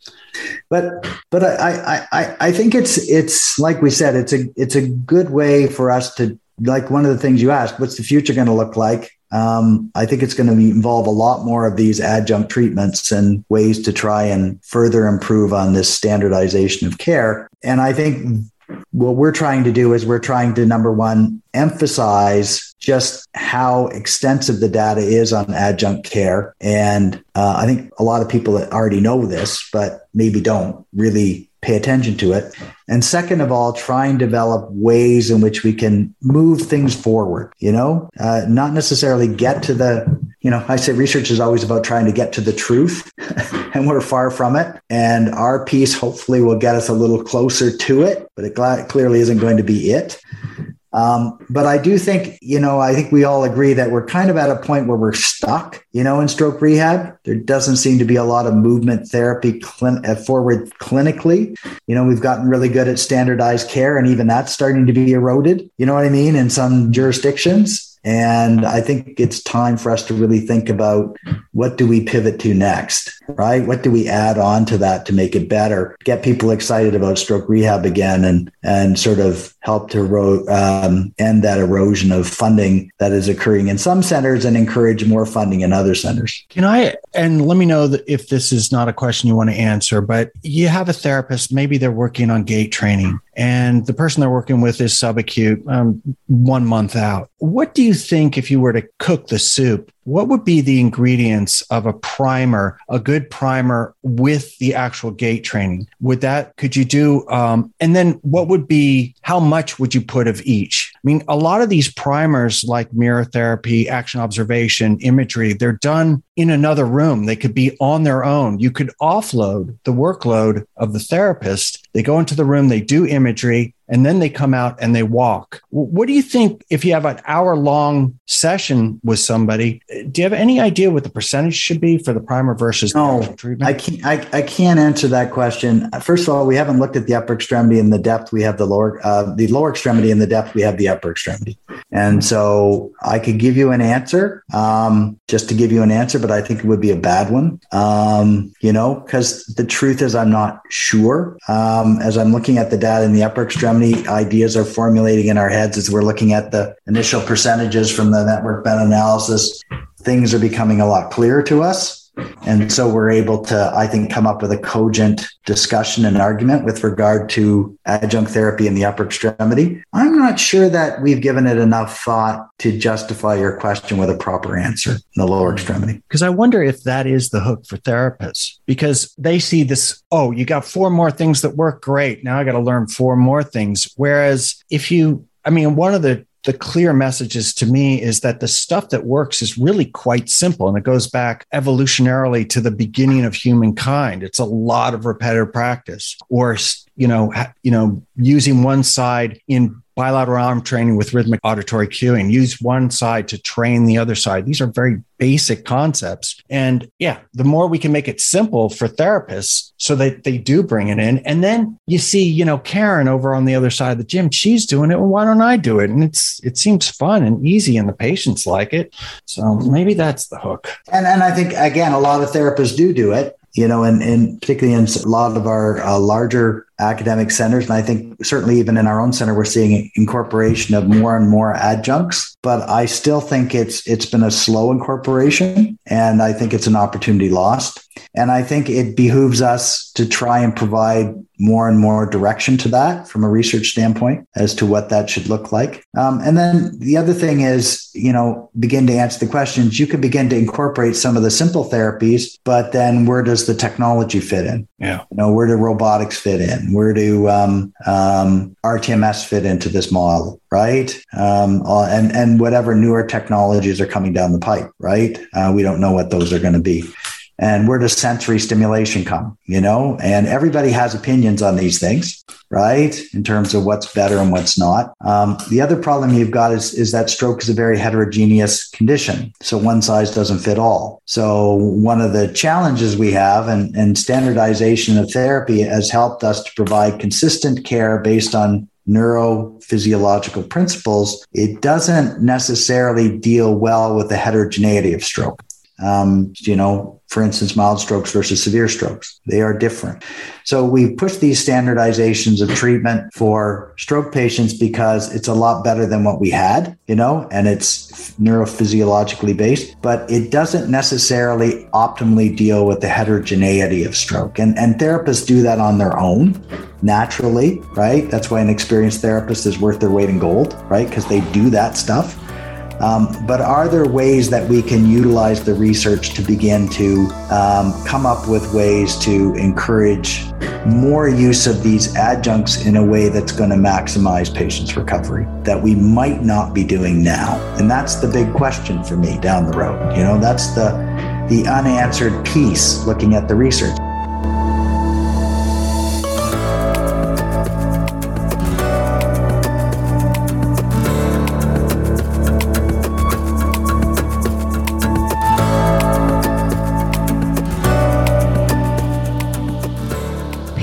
But but I, I, I think it's it's like we said, it's a it's a good way for us to like one of the things you asked, what's the future going to look like? Um, I think it's going to involve a lot more of these adjunct treatments and ways to try and further improve on this standardization of care. And I think what we're trying to do is we're trying to number one emphasize just how extensive the data is on adjunct care. And uh, i think a lot of people that already know this but maybe don't really pay attention to it. And second of all, try and develop ways in which we can move things forward, you know, uh, not necessarily get to the, you know, I say research is always about trying to get to the truth and we're far from it. And our piece hopefully will get us a little closer to it, but it clearly isn't going to be it. Um, but I do think, you know, I think we all agree that we're kind of at a point where we're stuck, you know, in stroke rehab. There doesn't seem to be a lot of movement therapy clin- uh, forward clinically. You know, we've gotten really good at standardized care, and even that's starting to be eroded, you know what I mean, in some jurisdictions. And I think it's time for us to really think about what do we pivot to next, right? What do we add on to that to make it better, get people excited about stroke rehab again, and and sort of help to um, end that erosion of funding that is occurring in some centers and encourage more funding in other centers. Can I and let me know if this is not a question you want to answer, but you have a therapist, maybe they're working on gait training and the person they're working with is subacute um, one month out. What do you think if you were to cook the soup? What would be the ingredients of a primer, a good primer with the actual gait training? Would that, could you do, um, and then what would be, how much would you put of each? I mean, a lot of these primers like mirror therapy, action observation, imagery, they're done in another room. They could be on their own. You could offload the workload of the therapist. They go into the room, they do imagery, and then they come out and they walk. What do you think if you have an hour long session with somebody? Do you have any idea what the percentage should be for the primer versus no, treatment? I can't, I, I can't answer that question. First of all, we haven't looked at the upper extremity and the depth. We have the lower, uh, the lower extremity and the depth. We have the upper extremity. And so I could give you an answer um, just to give you an answer, but I think it would be a bad one, um, you know, because the truth is I'm not sure. Um, as I'm looking at the data in the upper extremity, many ideas are formulating in our heads as we're looking at the initial percentages from the network meta analysis. Things are becoming a lot clearer to us. And so we're able to, I think, come up with a cogent discussion and argument with regard to adjunct therapy in the upper extremity. I'm not sure that we've given it enough thought to justify your question with a proper answer in the lower extremity. Because I wonder if that is the hook for therapists because they see this, oh, you got four more things that work great. Now I got to learn four more things. Whereas if you, I mean, one of the the clear messages to me is that the stuff that works is really quite simple and it goes back evolutionarily to the beginning of humankind. It's a lot of repetitive practice or you know you know using one side in bilateral arm training with rhythmic auditory cueing. Use one side to train the other side. These are very basic concepts. And yeah, the more we can make it simple for therapists so that they do bring it in. And then you see, you know, Karen over on the other side of the gym, she's doing it. Well, why don't I do it? And it's it seems fun and easy and the patients like it. So maybe that's the hook. And and I think again, a lot of therapists do do it you know, and, and particularly in a lot of our uh, larger academic centers. And I think certainly even in our own center, we're seeing incorporation of more and more adjuncts. But I still think it's it's been a slow incorporation, and I think it's an opportunity lost. And I think it behooves us to try and provide more and more direction to that from a research standpoint as to what that should look like. Um, and then the other thing is, you know, begin to answer the questions. You can begin to incorporate some of the simple therapies, but then where does the technology fit in? Yeah. You know, where do robotics fit in? Where do um, um, RTMS fit into this model? Right. Um, uh, and and whatever newer technologies are coming down the pipe. Right. Uh, we don't know what those are going to be and where does sensory stimulation come you know? And everybody has opinions on these things right? In terms of what's better and what's not. Um, the other problem you've got is, is that stroke is a very heterogeneous condition. So one size doesn't fit all. So one of the challenges we have and, and standardization of therapy has helped us to provide consistent care based on neurophysiological principles, it doesn't necessarily deal well with the heterogeneity of stroke. Um, you know, for instance, mild strokes versus severe strokes. They are different. So we push these standardizations of treatment for stroke patients because it's a lot better than what we had, you know, and it's neurophysiologically based, but it doesn't necessarily optimally deal with the heterogeneity of stroke. And, and therapists do that on their own naturally, right? That's why an experienced therapist is worth their weight in gold, right? Because they do that stuff. Um, but are there ways that we can utilize the research to begin to um, come up with ways to encourage more use of these adjuncts in a way that's going to maximize patients' recovery that we might not be doing now? And that's the big question for me down the road. You know, that's the the unanswered piece looking at the research.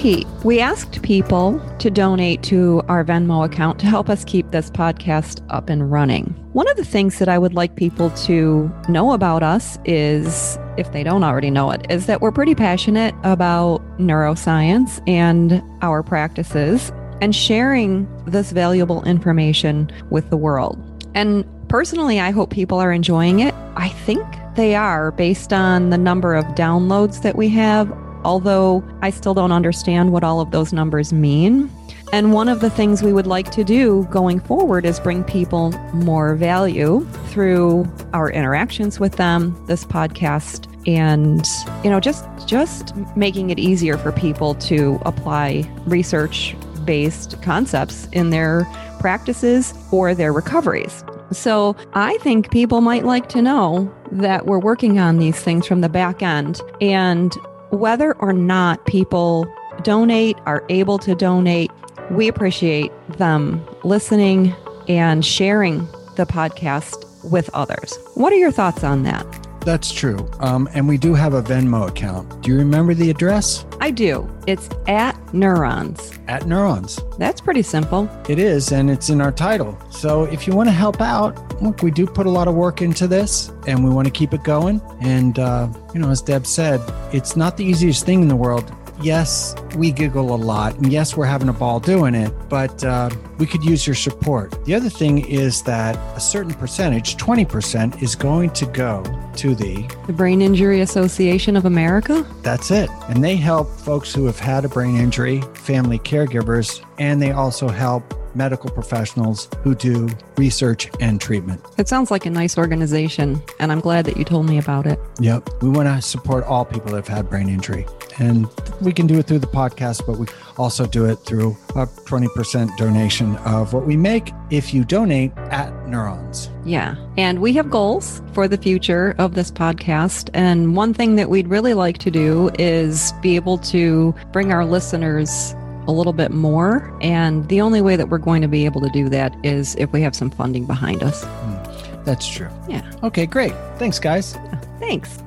Pete, we asked people to donate to our Venmo account to help us keep this podcast up and running. One of the things that I would like people to know about us is, if they don't already know it, is that we're pretty passionate about neuroscience and our practices and sharing this valuable information with the world. And personally, I hope people are enjoying it. I think they are based on the number of downloads that we have although I still don't understand what all of those numbers mean. And one of the things we would like to do going forward is bring people more value through our interactions with them, this podcast, and you know just just making it easier for people to apply research based concepts in their practices or their recoveries. So I think people might like to know that we're working on these things from the back end and whether or not people donate, are able to donate, we appreciate them listening and sharing the podcast with others. What are your thoughts on that? That's true. Um, and we do have a Venmo account. Do you remember the address? I do. It's at Neurons. At Neurons. That's pretty simple. It is, and it's in our title. So if you want to help out, look, we do put a lot of work into this and we want to keep it going. And, uh, you know, as Deb said, it's not the easiest thing in the world yes, we giggle a lot, and yes, we're having a ball doing it, but uh, we could use your support. The other thing is that a certain percentage, 20%, is going to go to the the Brain Injury Association of America. That's it. And they help folks who have had a brain injury, family caregivers, and they also help medical professionals who do research and treatment. It sounds like a nice organization, and I'm glad that you told me about it. Yep. We want to support all people that have had brain injury. And we can do it through the podcast, but we also do it through a 20% donation of what we make if you donate at Neurons. Yeah. And we have goals for the future of this podcast. And one thing that we'd really like to do is be able to bring our listeners a little bit more. And the only way that we're going to be able to do that is if we have some funding behind us. Mm, that's true. Yeah. Okay, great. Thanks, guys. Thanks.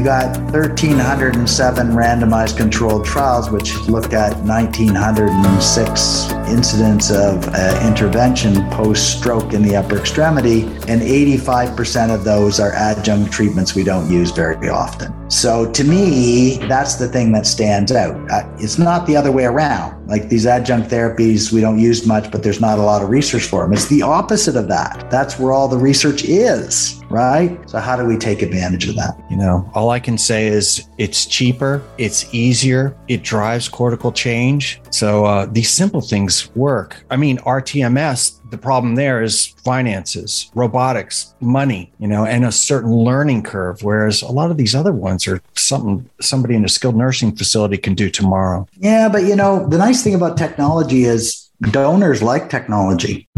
You got 1,307 randomized controlled trials, which looked at 1,906 incidents of uh, intervention post stroke in the upper extremity, and 85% of those are adjunct treatments we don't use very often. So to me, that's the thing that stands out. It's not the other way around. Like these adjunct therapies, we don't use much, but there's not a lot of research for them. It's the opposite of that. That's where all the research is, right? So how do we take advantage of that? You know, all I can say is it's cheaper, it's easier, it drives cortical change. So uh, these simple things work. I mean, RTMS, the problem there is finances, robotics, money, you know, and a certain learning curve. Whereas a lot of these other ones are something somebody in a skilled nursing facility can do tomorrow. Yeah, but you know, the nice thing about technology is donors like technology.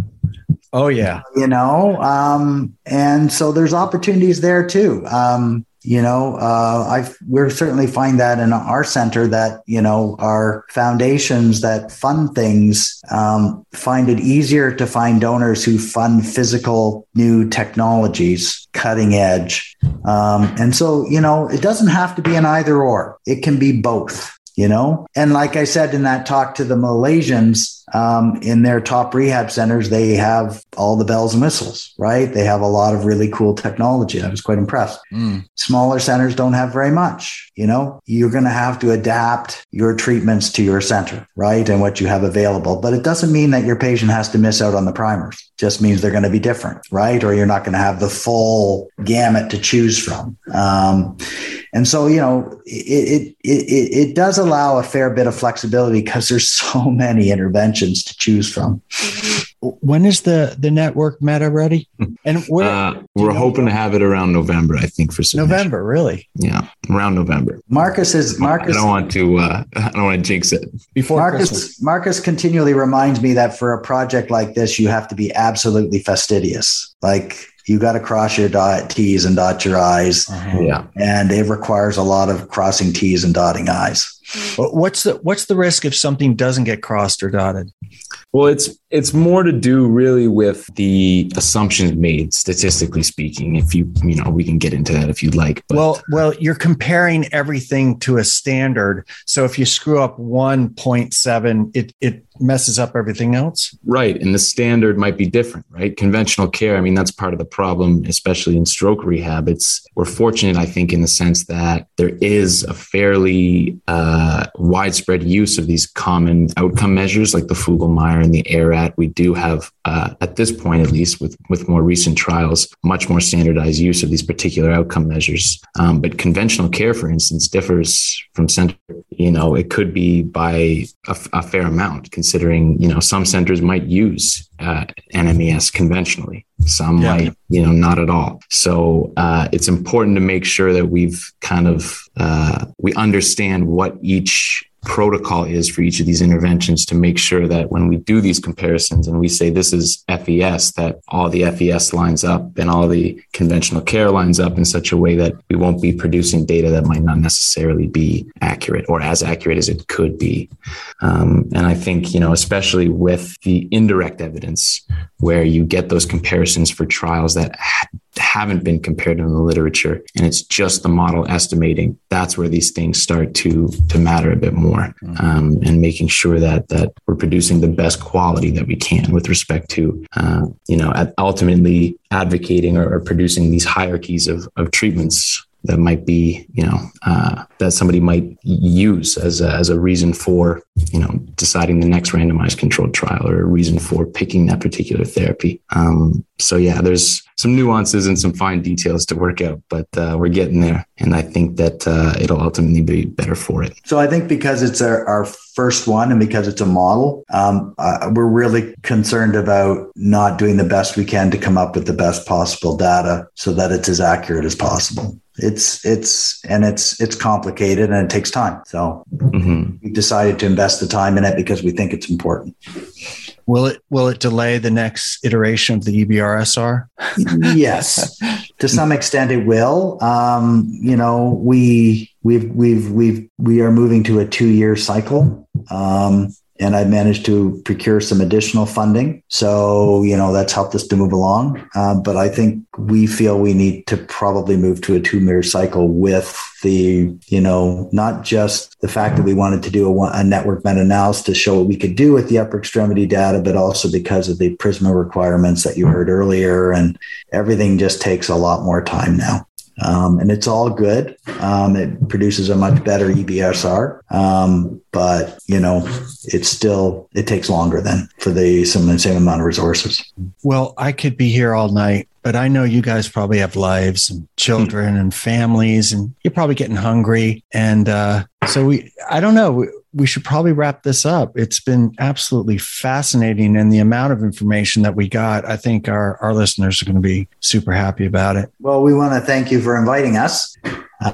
Oh yeah, you know, um, and so there's opportunities there too. Um, you know uh, i we're certainly find that in our center that you know our foundations that fund things um, find it easier to find donors who fund physical new technologies cutting edge. Um, and so you know it doesn't have to be an either or. It can be both you know? And like i said in that talk to the malaysians um, in their top rehab centers, they have all the bells and whistles, right? They have a lot of really cool technology. I was quite impressed. Mm. Smaller centers don't have very much. You know, you're going to have to adapt your treatments to your center, right? And what you have available. But it doesn't mean that your patient has to miss out on the primers. It just means they're going to be different, right? Or you're not going to have the full gamut to choose from. Um, and so, you know, it, it, it, it does allow a fair bit of flexibility because there's so many interventions to choose from. When is the the network meta ready? And where, uh, we're hoping to have it around November, I think, for submission. November, really? Yeah, around November. Marcus is Marcus. I don't want to. Uh, I don't want to jinx it. Before Marcus, Christmas. Marcus continually reminds me that for a project like this, you have to be absolutely fastidious. Like you got to cross your dot T's and dot your I's. Uh-huh. Yeah. And it requires a lot of crossing T's and dotting I's. What's the what's the risk if something doesn't get crossed or dotted? Well, it's it's more to do really with the assumptions made, statistically speaking. If you you know, we can get into that if you'd like. But. Well, well, you're comparing everything to a standard. So if you screw up one point seven, it it messes up everything else. Right, and the standard might be different. Right, conventional care. I mean, that's part of the problem, especially in stroke rehab. It's we're fortunate, I think, in the sense that there is a fairly uh, widespread use of these common outcome measures like the Fugl-Meyer and the ARAT, we do have, uh, at this point at least, with with more recent trials, much more standardized use of these particular outcome measures. Um, but conventional care, for instance, differs from center. You know, it could be by a, a fair amount, you know some centers might use uh, NMES conventionally. Some yeah. might, you know, not at all. So uh, it's important to make sure that we've kind of uh, we understand what each protocol is for each of these interventions to make sure that when we do these comparisons and we say this is FES, that all the FES lines up and all the conventional care lines up in such a way that we won't be producing data that might not necessarily be accurate or as accurate as it could be. Um, and I think, you know, especially with the indirect evidence where you get those comparisons for trials that haven't been compared in the literature and it's just the model estimating that's where these things start to to matter a bit more mm-hmm. um, and making sure that that we're producing the best quality that we can with respect to uh, you know ultimately advocating or, or producing these hierarchies of, of treatments that might be, you know, uh, that somebody might use as a, as a reason for, you know, deciding the next randomized controlled trial or a reason for picking that particular therapy. Um, so yeah, there's some nuances and some fine details to work out, but uh, we're getting there, and I think that uh, it'll ultimately be better for it. So I think because it's our, our first one and because it's a model, um, uh, we're really concerned about not doing the best we can to come up with the best possible data so that it's as accurate as possible it's it's and it's it's complicated and it takes time. So mm-hmm. we decided to invest the time in it because we think it's important. Will it will it delay the next iteration of the ebrsr yes. To some extent it will. Um, you know we we've we've we've we are moving to a two year cycle. Um, and I managed to procure some additional funding. So, you know, that's helped us to move along. Uh, but I think we feel we need to probably move to a two mirror cycle with the, you know, not just the fact that we wanted to do a, a network meta analysis to show what we could do with the upper extremity data, but also because of the Prisma requirements that you heard earlier. And everything just takes a lot more time now. Um, and it's all good. Um, it produces a much better EBRSR, um, but you know, it's still it takes longer than for the same, same amount of resources. Well, I could be here all night, but I know you guys probably have lives and children and families, and you're probably getting hungry. And uh, so we, I don't know we should probably wrap this up. It's been absolutely fascinating. And the amount of information that we got, I think our, our listeners are going to be super happy about it. Well, we want to thank you for inviting us.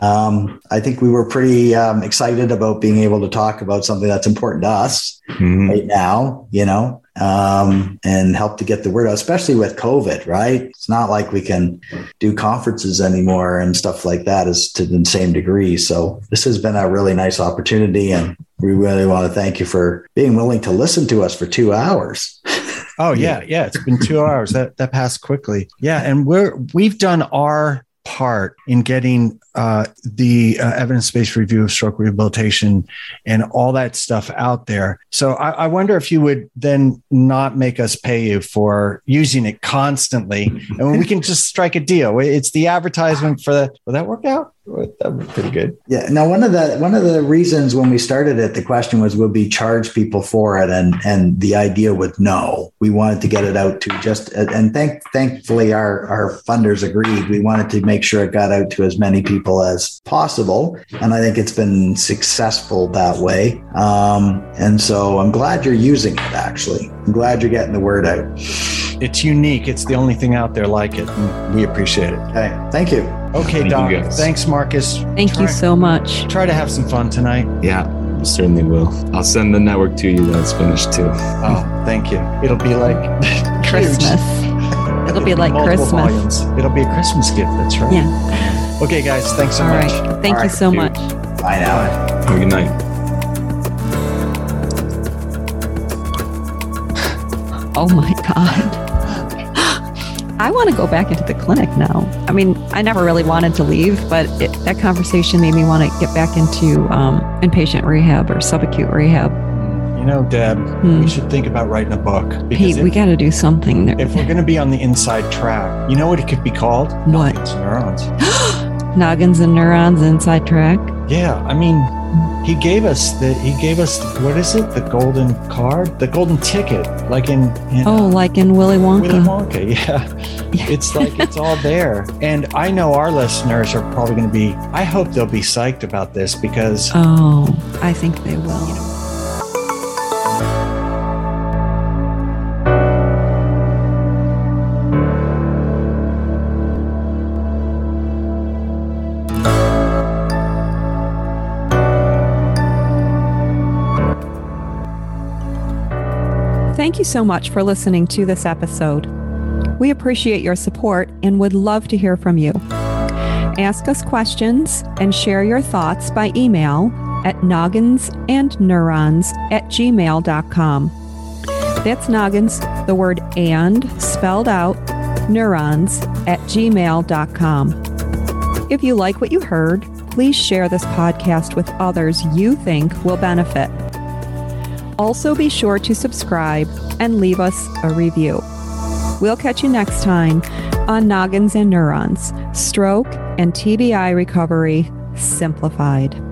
Um, I think we were pretty um, excited about being able to talk about something that's important to us mm-hmm. right now, you know, um, and help to get the word out, especially with COVID, right? It's not like we can do conferences anymore and stuff like that is to the same degree. So this has been a really nice opportunity. And we really want to thank you for being willing to listen to us for two hours. Oh yeah, yeah. It's been two hours. That that passed quickly. Yeah, and we're we've done our part in getting uh, the uh, evidence-based review of stroke rehabilitation and all that stuff out there. So I, I, wonder if you would then not make us pay you for using it constantly, and we can just strike a deal. It's the advertisement for the. Will that work out? That would be pretty good. Yeah. Now, one of the one of the reasons when we started it, the question was, will we charge people for it? And and the idea was no. We wanted to get it out to just and thank thankfully our our funders agreed. We wanted to make sure it got out to as many people as possible, and I think it's been successful that way. Um, and so I'm glad you're using it. Actually, I'm glad you're getting the word out. It's unique. It's the only thing out there like it, and we appreciate it. Okay. Thank you. Okay, Thank Doc. Thanks, Marcus. Thank try, you so much. Try to have some fun tonight. Yeah, certainly will. I'll send the network to you when it's finished too. Oh, thank you. It'll be like Christmas. It'll be like Christmas. Volumes. It'll be a Christmas gift. That's right. Yeah. Okay, guys. Thanks so All much. Right. Thank All you right. so much. Bye now. Have a good night. Oh my God. I want to go back into the clinic now. I mean, I never really wanted to leave, but it, that conversation made me want to get back into um, inpatient rehab or subacute rehab. You know, Deb, hmm. we should think about writing a book. Pete, if, we got to do something. There. If we're going to be on the inside track, you know what it could be called? What? Noggins and neurons. Noggins and neurons inside track. Yeah, I mean, he gave us the he gave us what is it? The golden card? The golden ticket like in, in oh like in willy wonka. Willy wonka yeah. It's like it's all there. And i know our listeners are probably going to be i hope they'll be psyched about this because oh i think they will Thank you so much for listening to this episode. We appreciate your support and would love to hear from you. Ask us questions and share your thoughts by email at nogginsandneurons at gmail.com. That's noggins, the word and spelled out, neurons at gmail.com. If you like what you heard, please share this podcast with others you think will benefit. Also, be sure to subscribe and leave us a review. We'll catch you next time on Noggins and Neurons Stroke and TBI Recovery Simplified.